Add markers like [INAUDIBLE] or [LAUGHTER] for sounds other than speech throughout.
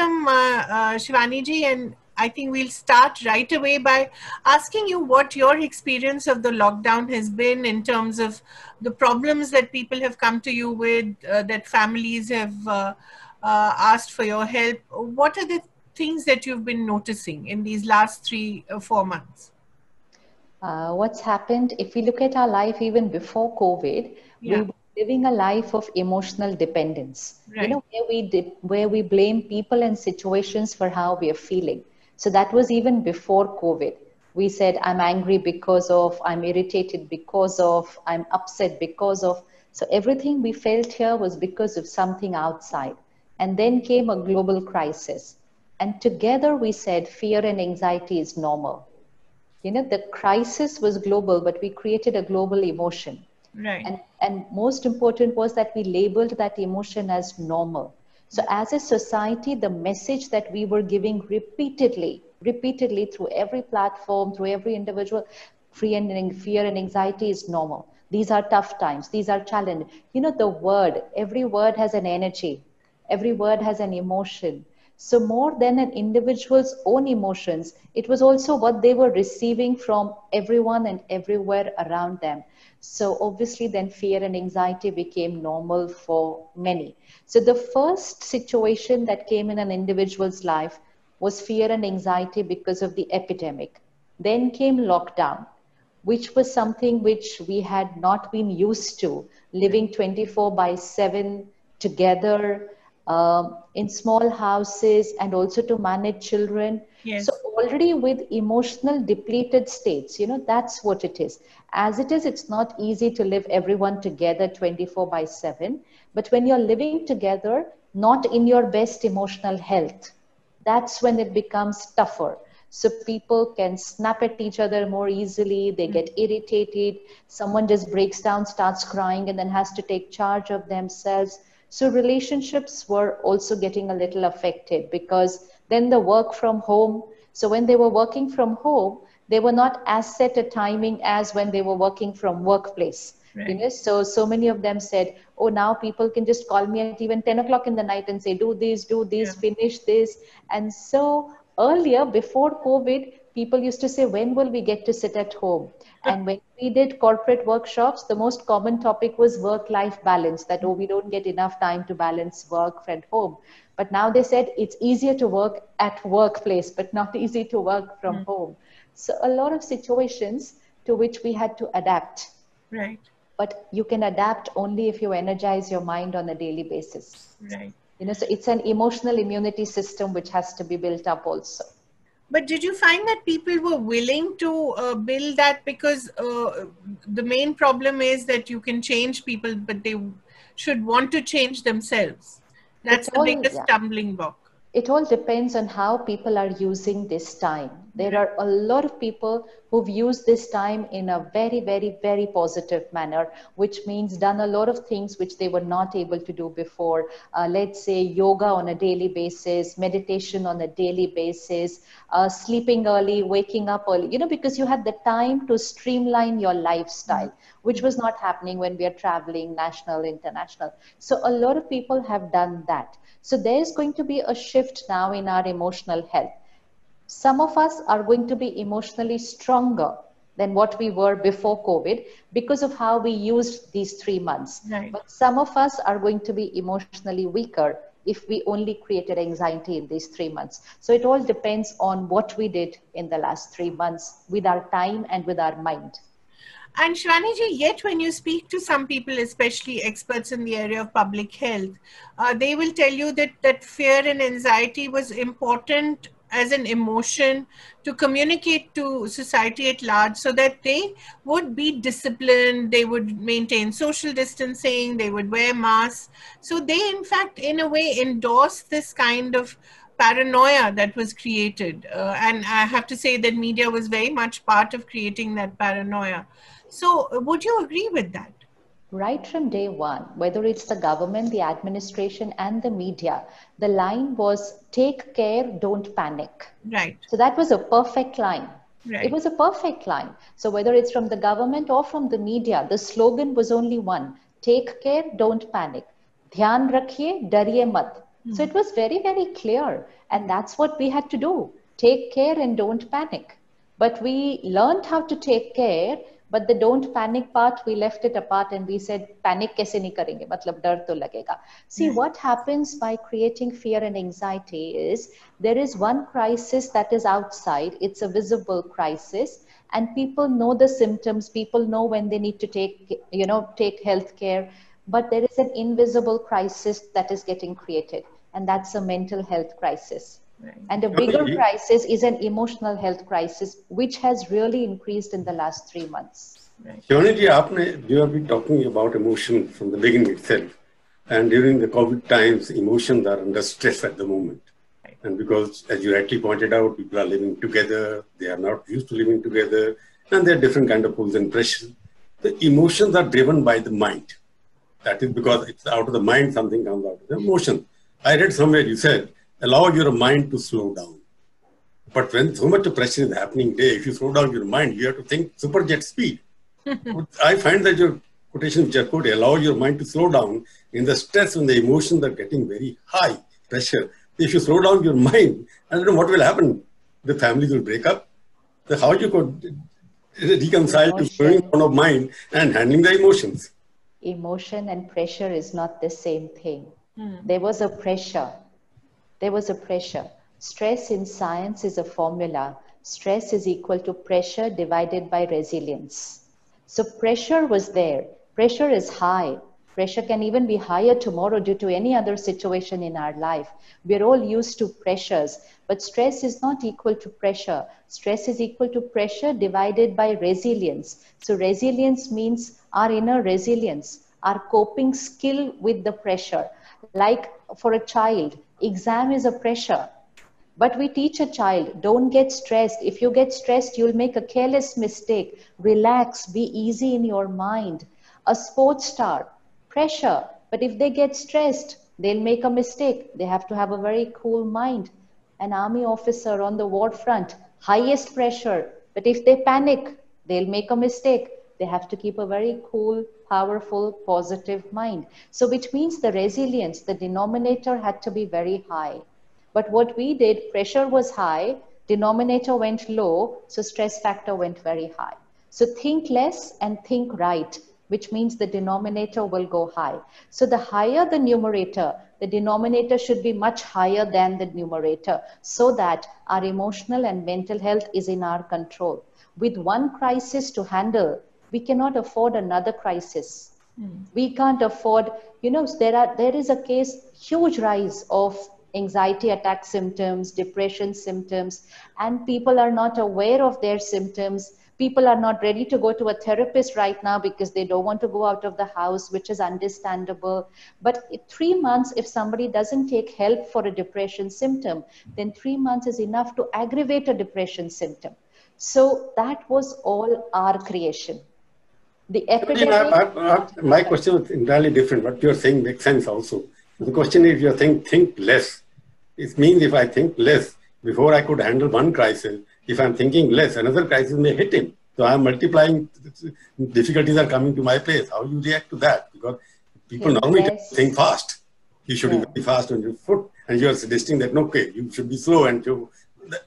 welcome uh, uh, Shivani ji, and I think we'll start right away by asking you what your experience of the lockdown has been in terms of the problems that people have come to you with, uh, that families have uh, uh, asked for your help. What are the things that you've been noticing in these last three or four months? Uh, what's happened, if we look at our life even before COVID, yeah. we living a life of emotional dependence. Right. You know, where we, where we blame people and situations for how we are feeling. So that was even before COVID. We said, I'm angry because of, I'm irritated because of, I'm upset because of. So everything we felt here was because of something outside. And then came a global crisis. And together we said, fear and anxiety is normal. You know, the crisis was global, but we created a global emotion. Right. And, and most important was that we labeled that emotion as normal. So, as a society, the message that we were giving repeatedly, repeatedly through every platform, through every individual, free and fear and anxiety is normal. These are tough times. These are challenges. You know, the word, every word has an energy, every word has an emotion. So, more than an individual's own emotions, it was also what they were receiving from everyone and everywhere around them. So obviously then fear and anxiety became normal for many. So the first situation that came in an individual's life was fear and anxiety because of the epidemic. Then came lockdown, which was something which we had not been used to, living 24 by 7 together um, in small houses and also to manage children. Yes. So already with emotional depleted states, you know, that's what it is. As it is it's not easy to live everyone together 24 by 7 but when you're living together not in your best emotional health that's when it becomes tougher. So people can snap at each other more easily they get mm-hmm. irritated someone just breaks down starts crying and then has to take charge of themselves. So relationships were also getting a little affected because then the work from home so when they were working from home they were not as set a timing as when they were working from workplace right. you know so so many of them said oh now people can just call me at even 10 o'clock in the night and say do this do this yeah. finish this and so earlier before covid people used to say when will we get to sit at home [LAUGHS] and when we did corporate workshops the most common topic was work life balance that oh we don't get enough time to balance work and home but now they said it's easier to work at workplace but not [LAUGHS] easy to work from mm. home so a lot of situations to which we had to adapt. Right. But you can adapt only if you energize your mind on a daily basis. Right. You know, so it's an emotional immunity system which has to be built up also. But did you find that people were willing to uh, build that? Because uh, the main problem is that you can change people, but they should want to change themselves. That's it's the biggest yeah. stumbling block it all depends on how people are using this time. There are a lot of people who've used this time in a very, very, very positive manner, which means done a lot of things which they were not able to do before. Uh, let's say yoga on a daily basis, meditation on a daily basis, uh, sleeping early, waking up early, you know, because you had the time to streamline your lifestyle, which was not happening when we are traveling national, international. So a lot of people have done that. So there's going to be a shift now in our emotional health. Some of us are going to be emotionally stronger than what we were before COVID because of how we used these three months. Right. But some of us are going to be emotionally weaker if we only created anxiety in these three months. So it all depends on what we did in the last three months with our time and with our mind. And Shivani ji when you speak to some people, especially experts in the area of public health, uh, they will tell you that, that fear and anxiety was important as an emotion to communicate to society at large so that they would be disciplined, they would maintain social distancing, they would wear masks. So they, in fact, in a way, endorse this kind of paranoia that was created. Uh, and I have to say that media was very much part of creating that paranoia. So, would you agree with that? Right from day one, whether it's the government, the administration, and the media, the line was take care, don't panic. Right. So, that was a perfect line. Right. It was a perfect line. So, whether it's from the government or from the media, the slogan was only one take care, don't panic. Dhyan rakhiye, dariye mat. Mm. So it was very, very clear. And that's what we had to do take care and don't panic. But we learned how to take care but the don't panic part we left it apart and we said panic kaise nahi karenge matlab dar to lagega see mm. what happens by creating fear and anxiety is there is one crisis that is outside. It's a visible crisis and people know the symptoms. People know when they need to take you know take health care. But there is an invisible crisis that is getting created and that's a mental health crisis Right. And a bigger crisis is an emotional health crisis, which has really increased in the last three months. Right. Shivani you have been talking about emotion from the beginning itself. And during the COVID times, emotions are under stress at the moment. Right. And because, as you rightly pointed out, people are living together, they are not used to living together, and there are different kind of pulls and pressures. The emotions are driven by the mind. That is because it's out of the mind something comes out of the emotion. I read somewhere you said allow your mind to slow down. But when so much pressure is happening there, if you slow down your mind, you have to think super jet speed. [LAUGHS] I find that your quotation which I quote, allow your mind to slow down in the stress and the emotions are getting very high pressure. If you slow down your [LAUGHS] mind, I don't know what will happen. The families will break up. So how you could reconcile to slowing down of mind and handling the emotions? Emotion and pressure is not the same thing. Hmm. There was a pressure there was a pressure. Stress in science is a formula. Stress is equal to pressure divided by resilience. So pressure was there. Pressure is high. Pressure can even be higher tomorrow due to any other situation in our life. We're all used to pressures, but stress is not equal to pressure. Stress is equal to pressure divided by resilience. So resilience means our inner resilience, our coping skill with the pressure. Like for a child, exam is a pressure. But we teach a child don't get stressed. If you get stressed you'll make a careless mistake. Relax be easy in your mind. A sports star pressure. But if they get stressed they'll make a mistake. They have to have a very cool mind. An army officer on the war front highest pressure. But if they panic they'll make a mistake. They have to keep a very cool powerful, positive mind. So, which means the resilience, the denominator had to be very high. But what we did, pressure was high, denominator went low, so stress factor went very high. So, think less and think right, which means the denominator will go high. So, the higher the numerator, the denominator should be much higher than the numerator so that our emotional and mental health is in our control. With one crisis to handle, we cannot afford another crisis. Mm. We can't afford, you know, there are there is a case huge rise of anxiety attack symptoms, depression symptoms, and people are not aware of their symptoms. People are not ready to go to a therapist right now because they don't want to go out of the house, which is understandable. But three months, if somebody doesn't take help for a depression symptom, then three months is enough to aggravate a depression symptom. So that was all our creation the epidemic. I, I, I, my question is entirely different. What you're saying makes sense also. The question is, if you're saying think less. It means if I think less, before I could handle one crisis, if I'm thinking less, another crisis may hit him. So I'm multiplying, difficulties are coming to my place. How you react to that? Because people yes, normally yes. think fast. You should yeah. be very fast on your foot. And you're suggesting that, no, okay, you should be slow and you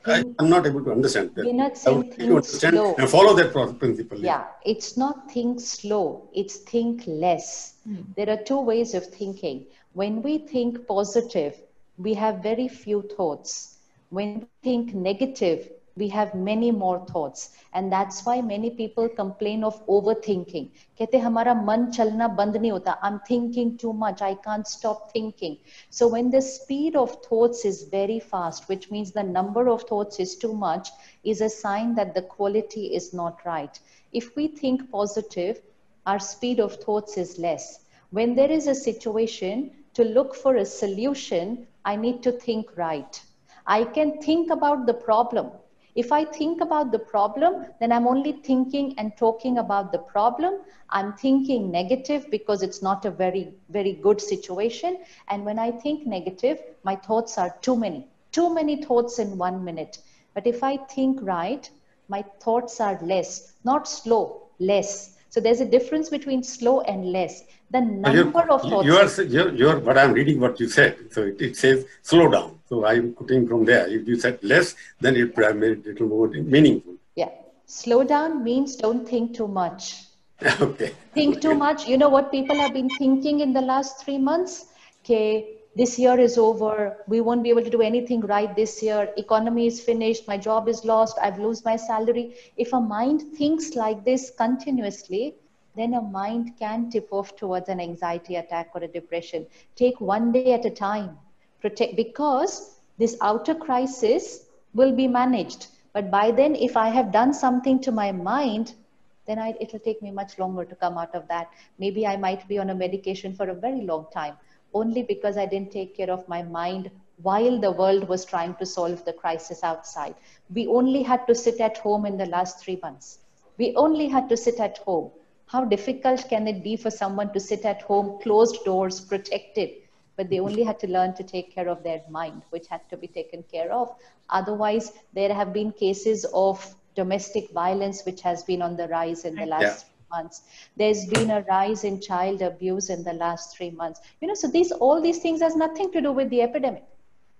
I, am not able to understand that. We're not saying think understand slow. and follow that principle. Yeah, it's not think slow, it's think less. Mm. There are two ways of thinking. When we think positive, we have very few thoughts. When we think negative, we have many more thoughts and that's why many people complain of overthinking कहते हमारा मन चलना बंद नहीं होता i'm thinking too much i can't stop thinking so when the speed of thoughts is very fast which means the number of thoughts is too much is a sign that the quality is not right if we think positive our speed of thoughts is less when there is a situation to look for a solution i need to think right i can think about the problem if I think about the problem, then I'm only thinking and talking about the problem. I'm thinking negative because it's not a very, very good situation. And when I think negative, my thoughts are too many, too many thoughts in one minute. But if I think right, my thoughts are less, not slow, less. So there's a difference between slow and less. The number of thoughts. You are, you're, you're, but I'm reading what you said. So it, it says slow down. So I'm putting from there. If you said less, then it would have made it a little more meaningful. Yeah. Slow down means don't think too much. [LAUGHS] okay. Think too much. You know what people have been thinking in the last three months? Okay, this year is over. We won't be able to do anything right this year. Economy is finished. My job is lost. I've lost my salary. If a mind thinks like this continuously, then a mind can tip off towards an anxiety attack or a depression. Take one day at a time. Protect because this outer crisis will be managed. But by then, if I have done something to my mind, then I, it'll take me much longer to come out of that. Maybe I might be on a medication for a very long time, only because I didn't take care of my mind while the world was trying to solve the crisis outside. We only had to sit at home in the last three months. We only had to sit at home how difficult can it be for someone to sit at home, closed doors, protected? But they only had to learn to take care of their mind, which had to be taken care of. Otherwise, there have been cases of domestic violence, which has been on the rise in the last yeah. Months. There's been a rise in child abuse in the last three months. You know, so these all these things has nothing to do with the epidemic.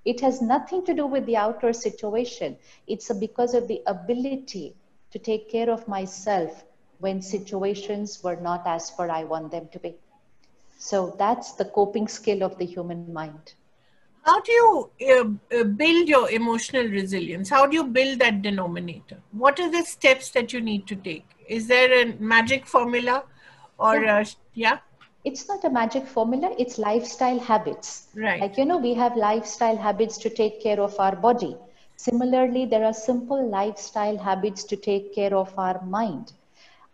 It has nothing to do with the outer situation. It's because of the ability to take care of myself when situations were not as per I want them to be. So that's the coping skill of the human mind. How do you uh, uh, build your emotional resilience? How do you build that denominator? What are the steps that you need to take? Is there a magic formula or yeah? Uh, yeah? It's not a magic formula, it's lifestyle habits. Right. Like, you know, we have lifestyle habits to take care of our body. Similarly, there are simple lifestyle habits to take care of our mind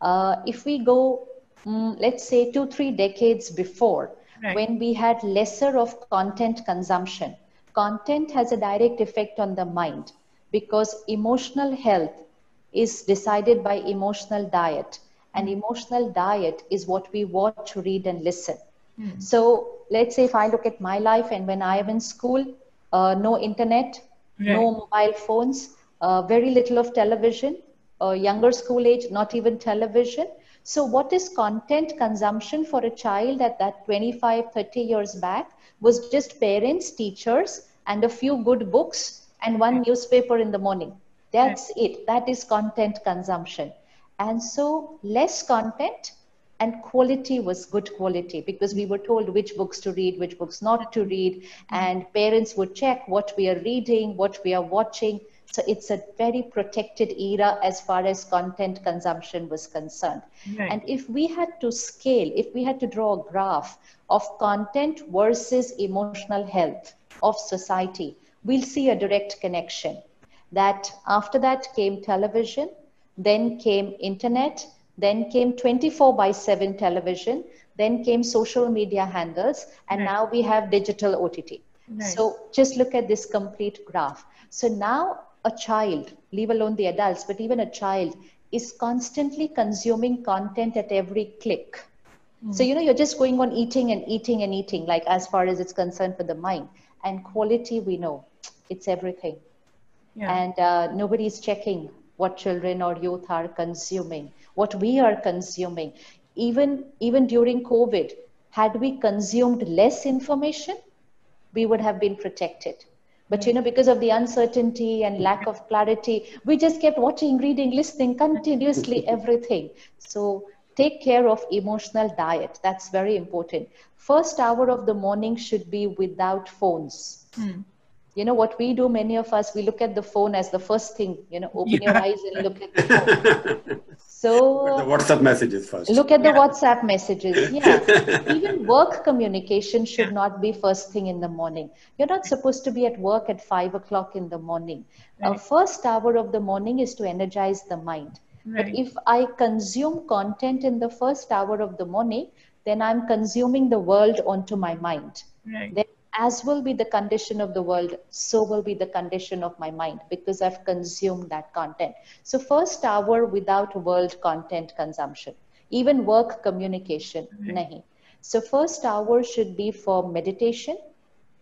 uh, if we go, um, let's say, two, three decades before, right. when we had lesser of content consumption, content has a direct effect on the mind because emotional health is decided by emotional diet and mm. emotional diet is what we watch read and listen mm. so let's say if i look at my life and when i am in school uh, no internet right. no mobile phones uh, very little of television uh, younger school age, not even television. So, what is content consumption for a child at that 25, 30 years back was just parents, teachers, and a few good books and one newspaper in the morning. That's it. That is content consumption. And so, less content and quality was good quality because we were told which books to read, which books not to read, mm-hmm. and parents would check what we are reading, what we are watching. So it's a very protected era as far as content consumption was concerned. Right. And if we had to scale, if we had to draw a graph of content versus emotional health of society, we'll see a direct connection. That after that came television, then came internet, then came 24 by 7 television, then came social media handles, and right. now we have digital OTT. Nice. So just look at this complete graph. So now a child, leave alone the adults, but even a child is constantly consuming content at every click. Mm. So, you know, you're just going on eating and eating and eating, like as far as it's concerned for the mind. And quality, we know it's everything. Yeah. And uh, nobody's checking what children or youth are consuming, what we are consuming. Even, even during COVID, had we consumed less information, we would have been protected but you know, because of the uncertainty and lack of clarity, we just kept watching, reading, listening continuously, [LAUGHS] everything. So take care of emotional diet. That's very important. First hour of the morning should be without phones. Hmm you know what we do many of us we look at the phone as the first thing you know open yeah. your eyes and look at the phone [LAUGHS] so the whatsapp messages first look at the yeah. whatsapp messages yeah [LAUGHS] even work communication should not be first thing in the morning you're not supposed to be at work at five o'clock in the morning right. a first hour of the morning is to energize the mind right. but if i consume content in the first hour of the morning then i'm consuming the world onto my mind right. then as will be the condition of the world, so will be the condition of my mind because I've consumed that content. So, first hour without world content consumption, even work communication, mm-hmm. nahi. So, first hour should be for meditation,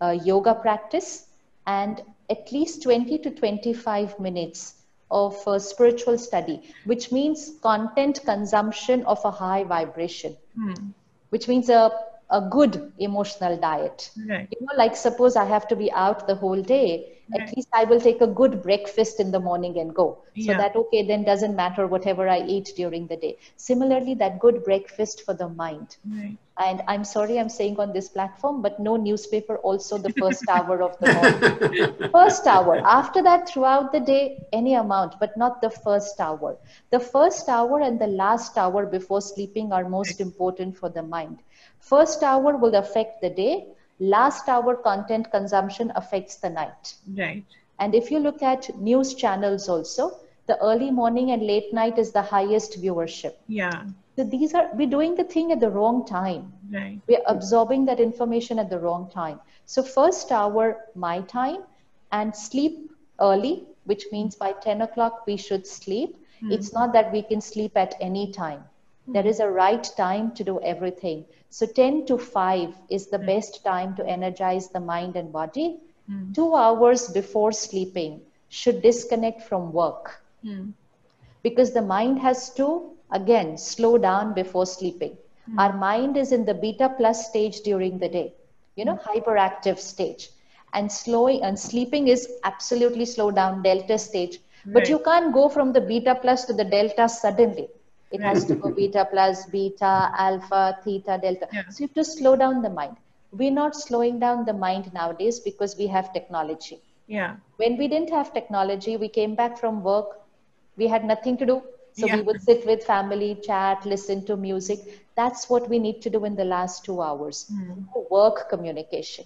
uh, yoga practice, and at least 20 to 25 minutes of uh, spiritual study, which means content consumption of a high vibration, hmm. which means a, a good emotional diet. Right. You know, like suppose I have to be out the whole day right. at least i will take a good breakfast in the morning and go so yeah. that okay then doesn't matter whatever i eat during the day similarly that good breakfast for the mind right. and i'm sorry i'm saying on this platform but no newspaper also the first [LAUGHS] hour of the morning first hour after that throughout the day any amount but not the first hour the first hour and the last hour before sleeping are most important for the mind first hour will affect the day last hour content consumption affects the night. Right. And if you look at news channels also, the early morning and late night is the highest viewership. Yeah. So these are we're doing the thing at the wrong time. Right. We're absorbing that information at the wrong time. So first hour my time and sleep early, which means by 10 o'clock we should sleep. Mm. It's not that we can sleep at any time. Mm. There is a right time to do everything. So 10 to 5 is the mm. best time to energize the mind and body. Mm. Two hours before sleeping should disconnect from work mm. because the mind has to, again, slow down before sleeping. Hmm. Our mind is in the beta plus stage during the day, you know, hmm. hyperactive stage. And slowing and sleeping is absolutely slow down, delta stage. But you can't go from the beta plus to the delta suddenly it has to go beta plus, beta, alpha, theta, delta. Yeah. So you have to slow down the mind. We're not slowing down the mind nowadays because we have technology. Yeah. When we didn't have technology, we came back from work, we had nothing to do. So yeah. we would sit with family, chat, listen to music. That's what we need to do in the last two hours. Mm. Work communication.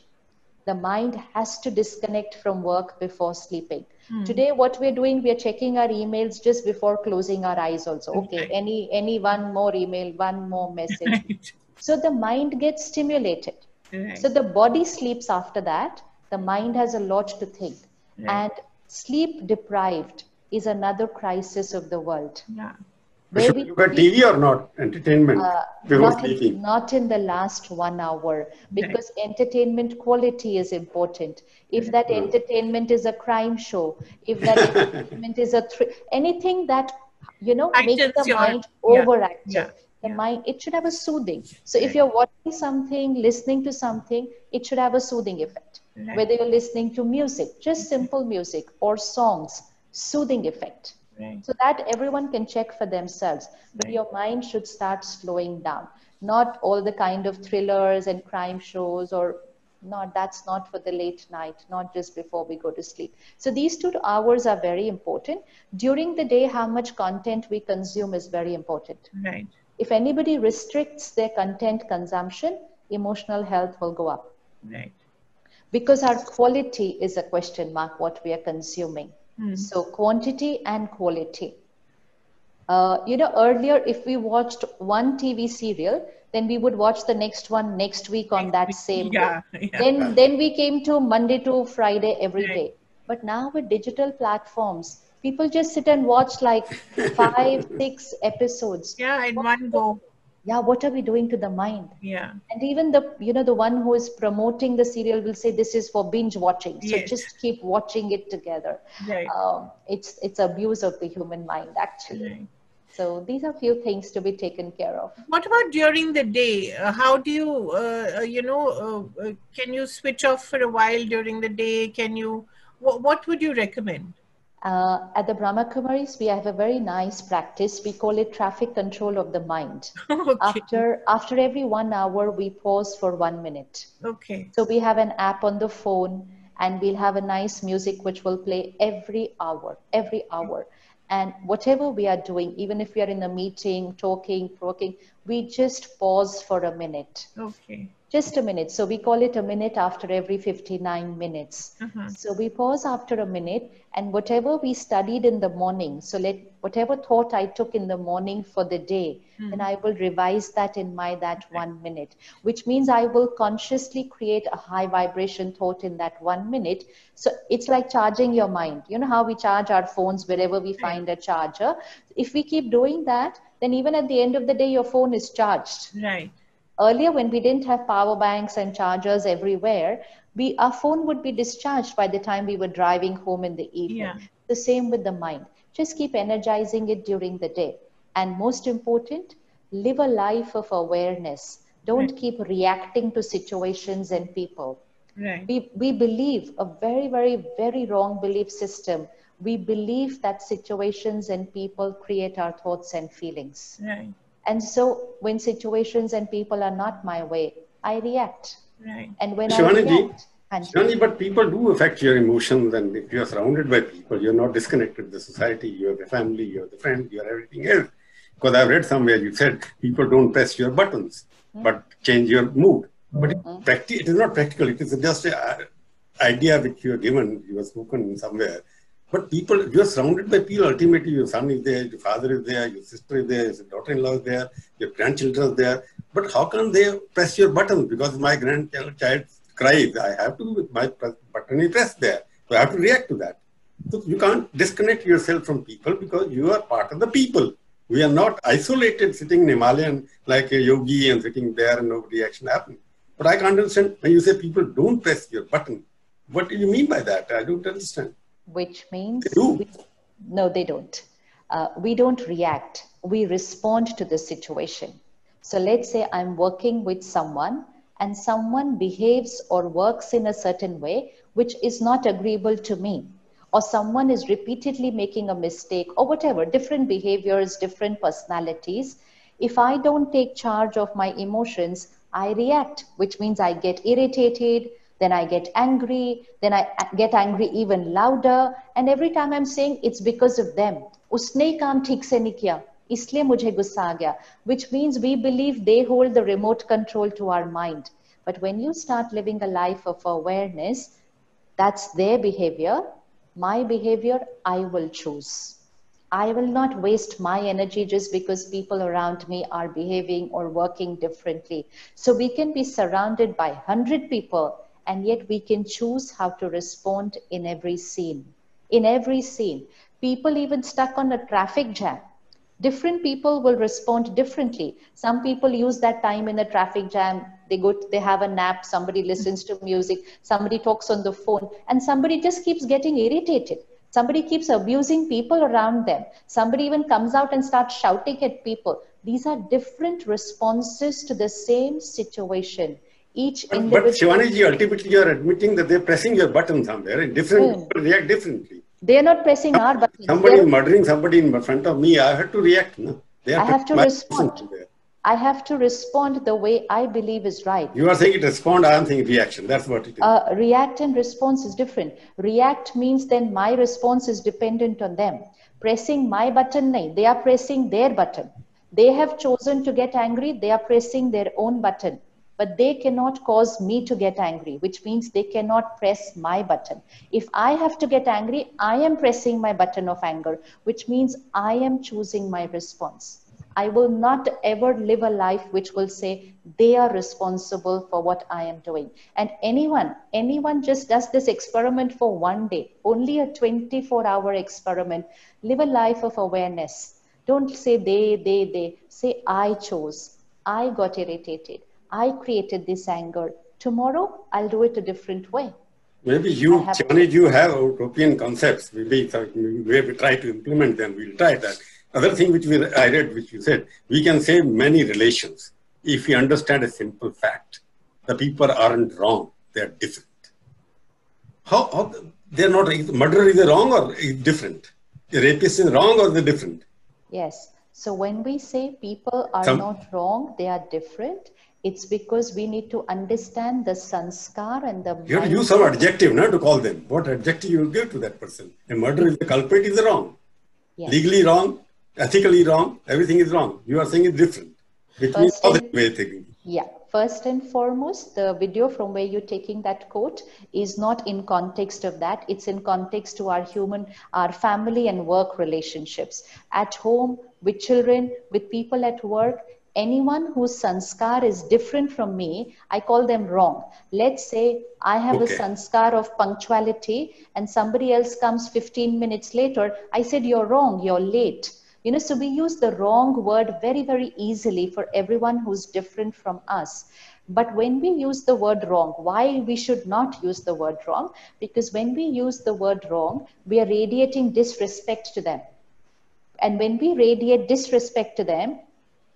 The mind has to disconnect from work before sleeping. Hmm. Today, what we're doing, we're checking our emails just before closing our eyes. Also, okay, okay. any any one more email, one more [LAUGHS] message. Right. So the mind gets stimulated. Right. So the body sleeps after that. The mind has a lot to think, right. and sleep deprived is another crisis of the world. Yeah. Where should we look at TV or not? Entertainment uh, not in, not in the last one hour because right. entertainment quality is important. If that entertainment is a crime show, if that [LAUGHS] entertainment is a thr- anything that you know makes the your, mind overactive, yeah, the yeah. mind it should have a soothing. So right. if you're watching something, listening to something, it should have a soothing effect. Right. Whether you're listening to music, just simple music or songs, soothing effect Right. So that everyone can check for themselves. But right. your mind should start slowing down. Not all the kind of thrillers and crime shows or not that's not for the late night not just before we go to sleep so these two hours are very important during the day how much content we consume is very important right if anybody restricts their content consumption emotional health will go up right because our quality is a question mark what we are consuming Mm. So quantity and quality. Uh, you know, earlier if we watched one TV serial, then we would watch the next one next week on that same yeah, [LAUGHS] yeah. Then then we came to Monday to Friday every right. day. But now with digital platforms, people just sit and watch like [LAUGHS] five, six episodes. Yeah, in one go yeah what are we doing to the mind? Yeah. And even the you know the one who is promoting the serial will say this is for binge watching. So yes. just keep watching it together. Right. Um, it's it's abuse of the human mind actually. Right. so these are few things to be taken care of. What about during the day? Uh, how do you uh, uh you know uh, uh, can you switch off for a while during the day? Can you what would you recommend uh, at the Brahma Kumaris, we have a very nice practice. We call it traffic control of the mind. [LAUGHS] okay. After after every one hour, we pause for one minute. Okay. So we have an app on the phone, and we'll have a nice music which will play every hour, every hour. And whatever we are doing, even if we are in a meeting, talking, working, we just pause for a minute. Okay just a minute. So we call it a minute after every 59 minutes. Uh-huh. So we pause after a minute and whatever we studied in the morning, so let whatever thought I took in the morning for the day, mm. then I will revise that in my that one minute, which means I will consciously create a high vibration thought in that one minute. So it's like charging your mind. You know how we charge our phones wherever we find a charger. If we keep doing that, then even at the end of the day, your phone is charged. Right earlier when we didn't have power banks and chargers everywhere we our phone would be discharged by the time we were driving home in the evening yeah. The same with the mind. Just keep energizing it during the day. And most important, live a life of awareness. Don't right. keep reacting to situations and people. Right. We, we believe a very, very, very wrong belief system. We believe that situations and people create our thoughts and feelings. Right. And so when situations and people are not my way, I react. Right. And when Shivani I react, Shivani, but people do affect your emotions, and if you are surrounded by people, you're not disconnected with the society, you have the family, you have the friend, you have everything else. Because I've read somewhere you said people don't press your buttons, mm-hmm. but change your mood. But mm-hmm. it is not practical. It is just an uh, idea which you are given, you have spoken somewhere. But people, you are surrounded by people. Ultimately, your son is there, your father is there, your sister is there, your daughter-in-law is there, your grandchildren are there. But how can they press your button? Because my grandchild cries, I have to, my button is pressed there. So I have to react to that. So you can't disconnect yourself from people because you are part of the people. We are not isolated sitting in Himalayan like a yogi and sitting there and no reaction happening. But I can't understand when you say people don't press your button. What do you mean by that? I don't understand. Which means. We, no, they don't. Uh, we don't react. We respond to the situation. So let's say I'm working with someone and someone behaves or works in a certain way which is not agreeable to me or someone is repeatedly making a mistake or whatever different behaviors different personalities if i don't take charge of my emotions i react which means i get irritated then i get angry then i get angry even louder and every time i'm saying it's because of them usne kaam theek se nahi kiya इसलिए मुझे गुस्सा आ गया which means we believe they hold the remote control to our mind but when you start living a life of awareness that's their behavior my behavior i will choose i will not waste my energy just because people around me are behaving or working differently so we can be surrounded by 100 people and yet we can choose how to respond in every scene. In every scene people even stuck on a traffic jam. Different people will respond differently. Some people use that time in a traffic jam. They go to, they have a nap somebody listens to music somebody talks on the phone and somebody just keeps getting irritated. Somebody keeps abusing people around them. Somebody even comes out and starts shouting at people. These are different responses to the same situation each but, individual but Shivani ultimately you are admitting that they're pressing your button somewhere and different yeah. people react differently they are not pressing our button. Somebody is murdering somebody in front of me. I have to react. No? They I have to respond. I have to respond the way I believe is right. You are saying it respond, I am saying reaction. That's what it is. Uh, react and response is different. React means then my response is dependent on them. Pressing my button, nahi, they are pressing their button. They have chosen to get angry, they are pressing their own button but they cannot cause me to get angry, which means they cannot press my button. If I have to get angry, I am pressing my button of anger, which means I am choosing my response. I will not ever live a life which will say they are responsible for what I am doing. And anyone, anyone just does this experiment for one day, only a 24 hour experiment, live a life of awareness. Don't say they, they, they. Say I chose. I got irritated. I created this anger. Tomorrow, I'll do it a different way. Maybe you, Chani, you have utopian concepts. Maybe uh, we we try to implement them. We'll try that. Other thing which we, I read, which you said, we can save many relations if we understand a simple fact. The people aren't wrong. They're different. How, how they're not, murder is wrong or is different? The rapist is wrong or they're different? Yes. So when we say people are Some, not wrong, they are different it's because we need to understand the sanskar and the. You have to use some adjective now to call them. What adjective you will give to that person? A murder is the culprit is wrong. Yes. Legally wrong, ethically wrong, everything is wrong. You are saying it's different. Which means other way thinking. Yeah. First and foremost, the video from where you're taking that quote is not in context of that. It's in context to our human, our family and work relationships. At home, with children, with people at work, anyone whose sanskar is different from me, I call them wrong. Let's say I have okay. a sanskar of punctuality and somebody else comes 15 minutes later. I said, You're wrong, you're late. you know so we use the wrong word very very easily for everyone who's different from us but when we use the word wrong why we should not use the word wrong because when we use the word wrong we are radiating disrespect to them and when we radiate disrespect to them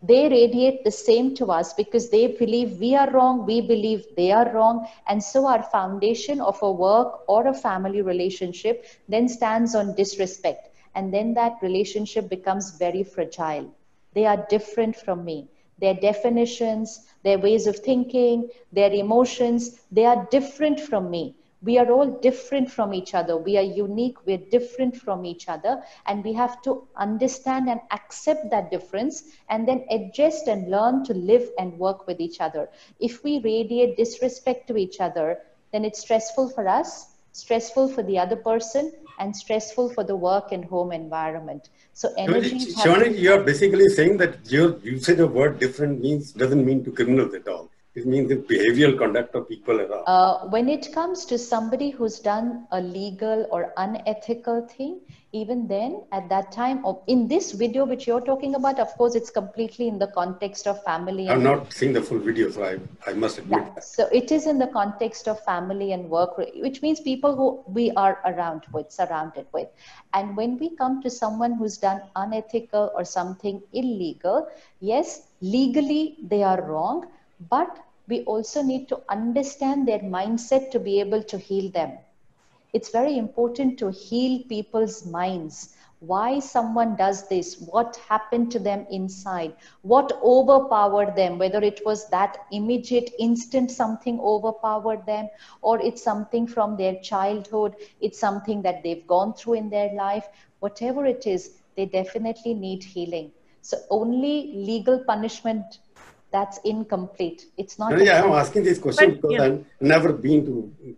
they radiate the same to us because they believe we are wrong, we believe they are wrong. And so our foundation of a work or a family relationship then stands on disrespect. And then that relationship becomes very fragile. They are different from me. Their definitions, their ways of thinking, their emotions, they are different from me we are all different from each other. We are unique. We're different from each other. And we have to understand and accept that difference and then adjust and learn to live and work with each other. If we radiate disrespect to each other then it's stressful for us stressful for the other person and stressful for the work and home environment. So energy Shivani, you're basically saying that your usage of word different means doesn't mean to criminals at all it means the behavioral conduct of people around. Uh, when it comes to somebody who's done a legal or unethical thing, even then, at that time, of, in this video which you're talking about, of course, it's completely in the context of family. I'm not seeing the full video, so I, I must admit yeah. that. So it is in the context of family and work, which means people who we are around with, surrounded with. And when we come to someone who's done unethical or something illegal, yes, legally they are wrong, but we also need to understand their mindset to be able to heal them. It's very important to heal people's minds. Why someone does this, what happened to them inside, what overpowered them, whether it was that immediate instant something overpowered them, or it's something from their childhood, it's something that they've gone through in their life, whatever it is, they definitely need healing. So only legal punishment that's incomplete. It's not. yeah, I'm asking this question but, because yeah. I've never been to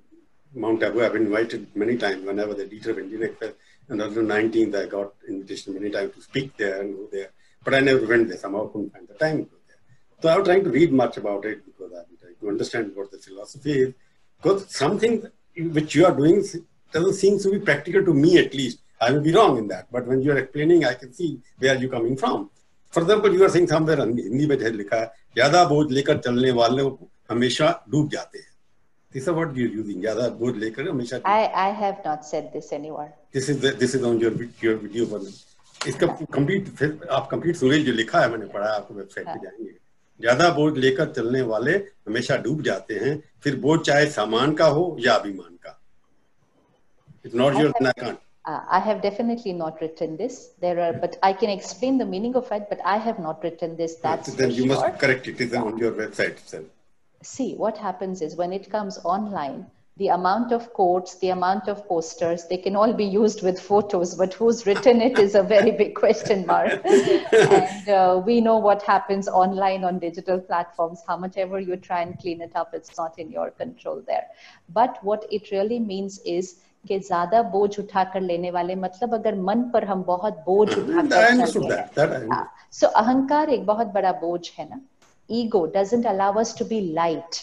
Mount Abu. I've been invited many times whenever the leader of Indian Express. And on the 19th, I got invitation many times to speak there and go there. But I never went there. Somehow I couldn't find the time to go there. So I was trying to read much about it because I'm trying to understand what the philosophy is. Because something which you are doing doesn't seem to be practical to me at least. I will be wrong in that. But when you are explaining, I can see where you're coming from. For example you are sing Hindi में लिखा है ज़्यादा बोझ लेकर चलने वाले हमेशा डूब जाते हैं. This is what you're using ज़्यादा बोझ लेकर हमेशा I I have not said this anywhere. This is the, this is on your your video पर। इसका कंप्लीट आप कंप्लीट सुरेश जो लिखा है मैंने पढ़ा आपको वेबसाइट पे जाएँगे। ज़्यादा बोझ लेकर चलने वाले हमेशा डूब जाते हैं फिर बोझ चाहे सामान का हो या अभिमान का। It's not your I can't Uh, I have definitely not written this. There are, but I can explain the meaning of it. But I have not written this. That's then you sure. must correct it. It is on your website itself. See what happens is when it comes online, the amount of quotes, the amount of posters, they can all be used with photos, but who's written it is a very big question mark. [LAUGHS] and uh, we know what happens online on digital platforms. How much ever you try and clean it up, it's not in your control there. But what it really means is कि ज़्यादा बोझ उठाकर लेने वाले मतलब अगर मन पर हम बहुत बोझ उठाकर सो हाँ, अहंकार एक बहुत बड़ा बोझ है ना। Ego doesn't allow us to be light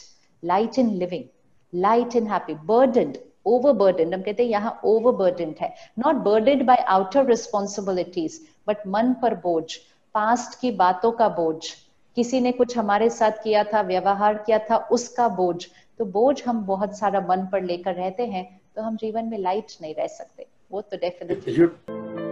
light in living light in happy burden over हम कहते हैं यहाँ ओवर है। Not burden by outer responsibilities but मन पर बोझ पास्ट की बातों का बोझ। किसी ने कुछ हमारे साथ किया था व्यवहार किया था उसका बोझ। तो बोझ हम बहुत सारा मन पर लेकर रहते हैं तो हम जीवन में लाइट नहीं रह सकते। वो तो डेफिनेटली